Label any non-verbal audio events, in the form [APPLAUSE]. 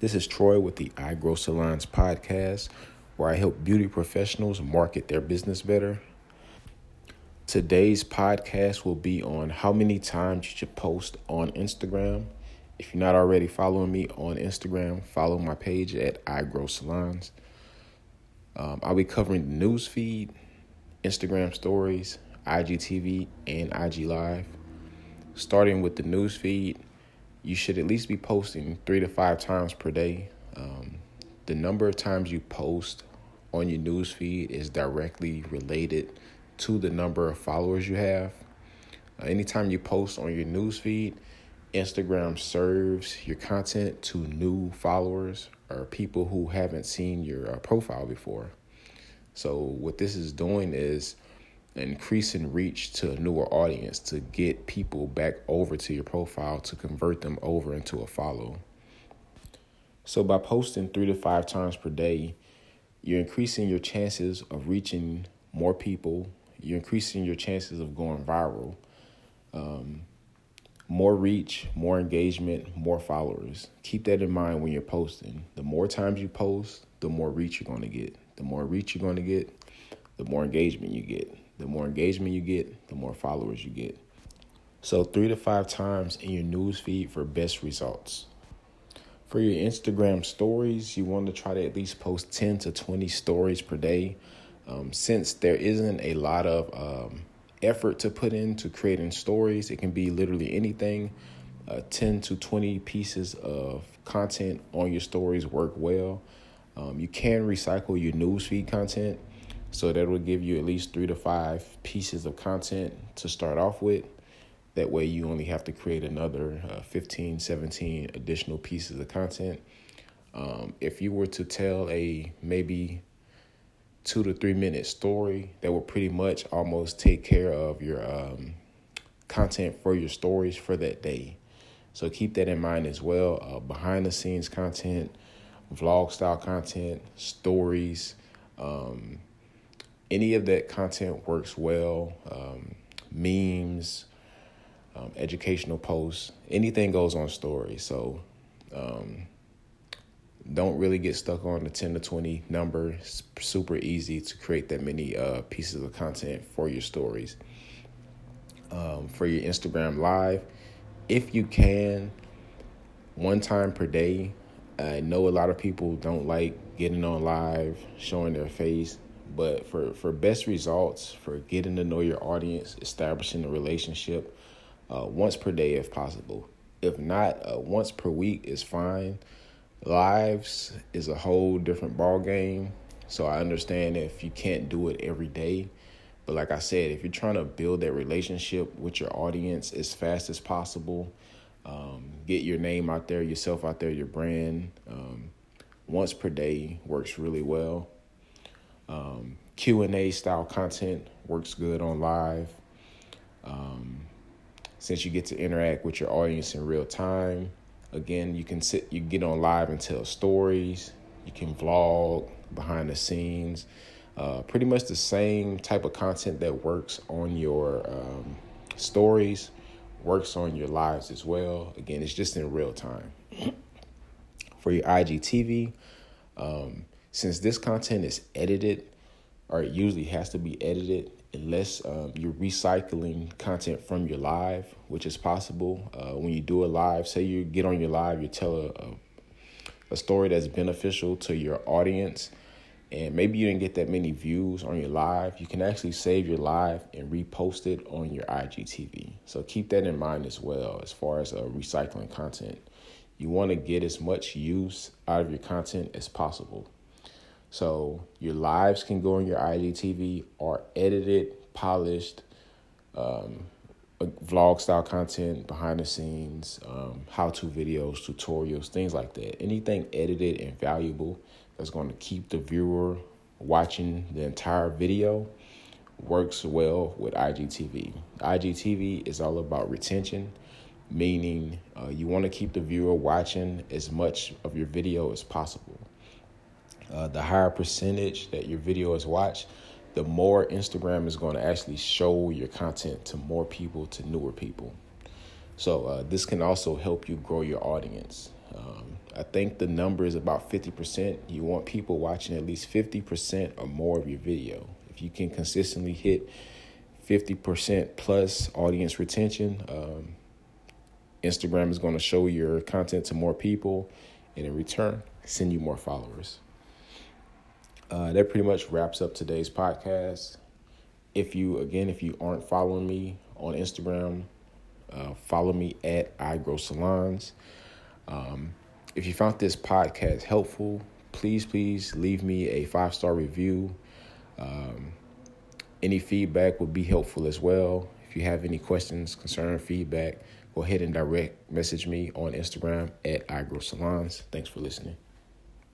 This is Troy with the I Grow Salons podcast, where I help beauty professionals market their business better. Today's podcast will be on how many times you should post on Instagram. If you're not already following me on Instagram, follow my page at I Grow Salons. Um, I'll be covering the news feed, Instagram stories, IGTV, and IG Live. Starting with the news feed, you should at least be posting three to five times per day. Um, the number of times you post on your news feed is directly related to the number of followers you have. Uh, anytime you post on your news feed, Instagram serves your content to new followers or people who haven't seen your uh, profile before. So, what this is doing is increasing reach to a newer audience to get people back over to your profile to convert them over into a follow. So by posting three to five times per day, you're increasing your chances of reaching more people. You're increasing your chances of going viral. Um, more reach, more engagement, more followers. Keep that in mind when you're posting. The more times you post, the more reach you're going to get. The more reach you're going to get, the more engagement you get. The more engagement you get, the more followers you get. So, three to five times in your news feed for best results. For your Instagram stories, you want to try to at least post 10 to 20 stories per day. Um, since there isn't a lot of um, effort to put into creating stories, it can be literally anything. Uh, 10 to 20 pieces of content on your stories work well. Um, you can recycle your newsfeed content so that will give you at least three to five pieces of content to start off with. That way, you only have to create another uh, 15, 17 additional pieces of content. Um, if you were to tell a maybe two to three minute story, that would pretty much almost take care of your um, content for your stories for that day. So keep that in mind as well. Uh, behind the scenes content, vlog style content, stories. Um, any of that content works well. Um, memes, um, educational posts, anything goes on story. So um, don't really get stuck on the 10 to 20 number. It's super easy to create that many uh, pieces of content for your stories. Um, for your Instagram live, if you can, one time per day. I know a lot of people don't like getting on live, showing their face but for, for best results, for getting to know your audience, establishing a relationship, uh, once per day if possible. If not, uh, once per week is fine. Lives is a whole different ball game. So I understand if you can't do it every day. But like I said, if you're trying to build that relationship with your audience as fast as possible, um, get your name out there, yourself out there, your brand, um, once per day works really well. Um, Q and A style content works good on live. Um, since you get to interact with your audience in real time, again, you can sit, you get on live and tell stories. You can vlog behind the scenes. Uh, pretty much the same type of content that works on your um, stories works on your lives as well. Again, it's just in real time. [CLEARS THROAT] For your IGTV, um, since this content is edited, or it usually has to be edited, unless um, you're recycling content from your live, which is possible. Uh, when you do a live, say you get on your live, you tell a, a, a story that's beneficial to your audience, and maybe you didn't get that many views on your live, you can actually save your live and repost it on your IGTV. So keep that in mind as well as far as uh, recycling content. You want to get as much use out of your content as possible. So your lives can go on your IGTV or edited, polished, um, vlog style content, behind the scenes, um, how to videos, tutorials, things like that. Anything edited and valuable that's going to keep the viewer watching the entire video works well with IGTV. IGTV is all about retention, meaning uh, you want to keep the viewer watching as much of your video as possible uh, the higher percentage that your video is watched, the more Instagram is going to actually show your content to more people, to newer people. So uh, this can also help you grow your audience. Um, I think the number is about 50%. You want people watching at least 50% or more of your video. If you can consistently hit 50% plus audience retention, um, Instagram is going to show your content to more people and in return, send you more followers. Uh, that pretty much wraps up today's podcast. If you, again, if you aren't following me on Instagram, uh, follow me at iGrow Salons. Um, if you found this podcast helpful, please, please leave me a five star review. Um, any feedback would be helpful as well. If you have any questions, concern, feedback, go ahead and direct message me on Instagram at iGrow Salons. Thanks for listening.